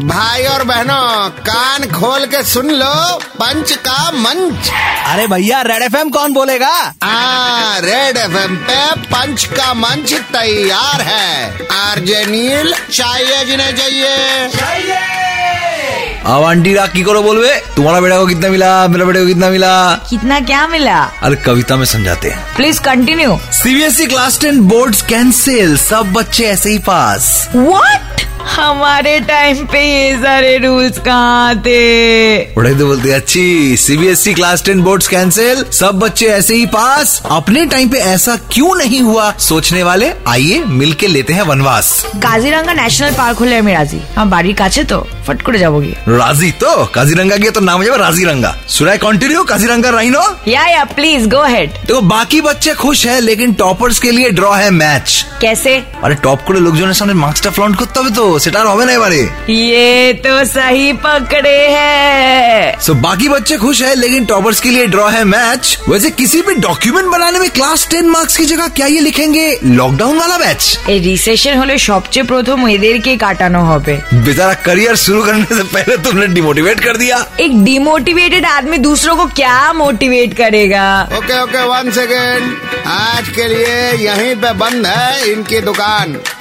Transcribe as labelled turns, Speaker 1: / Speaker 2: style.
Speaker 1: भाई और बहनों कान खोल के सुन लो पंच का मंच।
Speaker 2: अरे भैया रेड एफएम कौन बोलेगा?
Speaker 1: आ, रेड एफएम पे पंच का मंच तैयार है। आरजे नील चाहिए जिन्हें चाहिए।
Speaker 2: अब आंटी राग की करो बोलवे तुम्हारा बेटा को कितना मिला? मेरा बेटे को कितना मिला?
Speaker 3: कितना क्या मिला?
Speaker 2: अरे कविता में समझाते हैं।
Speaker 3: Please continue
Speaker 2: CBSE class ten board cancel सब बच्चे ऐसे ही पास।
Speaker 3: व्हाट हमारे टाइम पे ये सारे रूल्स कहाँ थे
Speaker 2: पढ़ाई तो बोलते हैं, अच्छी CBSE class ten board cancel सब बच्चे ऐसे ही पास अपने टाइम पे ऐसा क्यों नहीं हुआ सोचने वाले आइए मिलके लेते हैं वनवास
Speaker 3: কাজিরাঙ্গা ন্যাশনাল পার্ক হলে আমি রাজি আমার বাড়ির কাছে তো ফট করে যাবো গিয়ে
Speaker 2: राजी तो काजीरंगा के तो नाम है राजीरंगा सुनाए कंटिन्यू काजीरंगा राइनो
Speaker 3: या या प्लीज गो हेड
Speaker 2: देखो बाकी बच्चे खुश हैं लेकिन टॉपर्स के लिए ड्रॉ है मैच
Speaker 3: कैसे
Speaker 2: আরে টপ করে লোকজনের সামনে মার্কসটা ফ্লন্ট করতে হবে তো সেটা আর হবে না এবারে
Speaker 3: ये तो सही पकड़े हैं
Speaker 2: सो बाकी बच्चे खुश है लेकिन टॉपर्स के लिए ड्रॉ है मैच वैसे किसी भी डॉक्यूमेंट बनाने में क्लास टेन मार्क्स की जगह क्या ये लिखेंगे लॉकडाउन वाला बैच
Speaker 3: এই রিসেশন হলে সবচেয়ে প্রথম এদেরকে কাটানো হবে
Speaker 2: बेचारा करियर शुरू करने से पहले तुमने डिमोटिवेट कर दिया
Speaker 3: एक डिमोटिवेटेड आदमी दूसरों को क्या मोटिवेट करेगा
Speaker 1: ओके ओके वन सेकेंड आज के लिए यहीं पे बंद है इनकी दुकान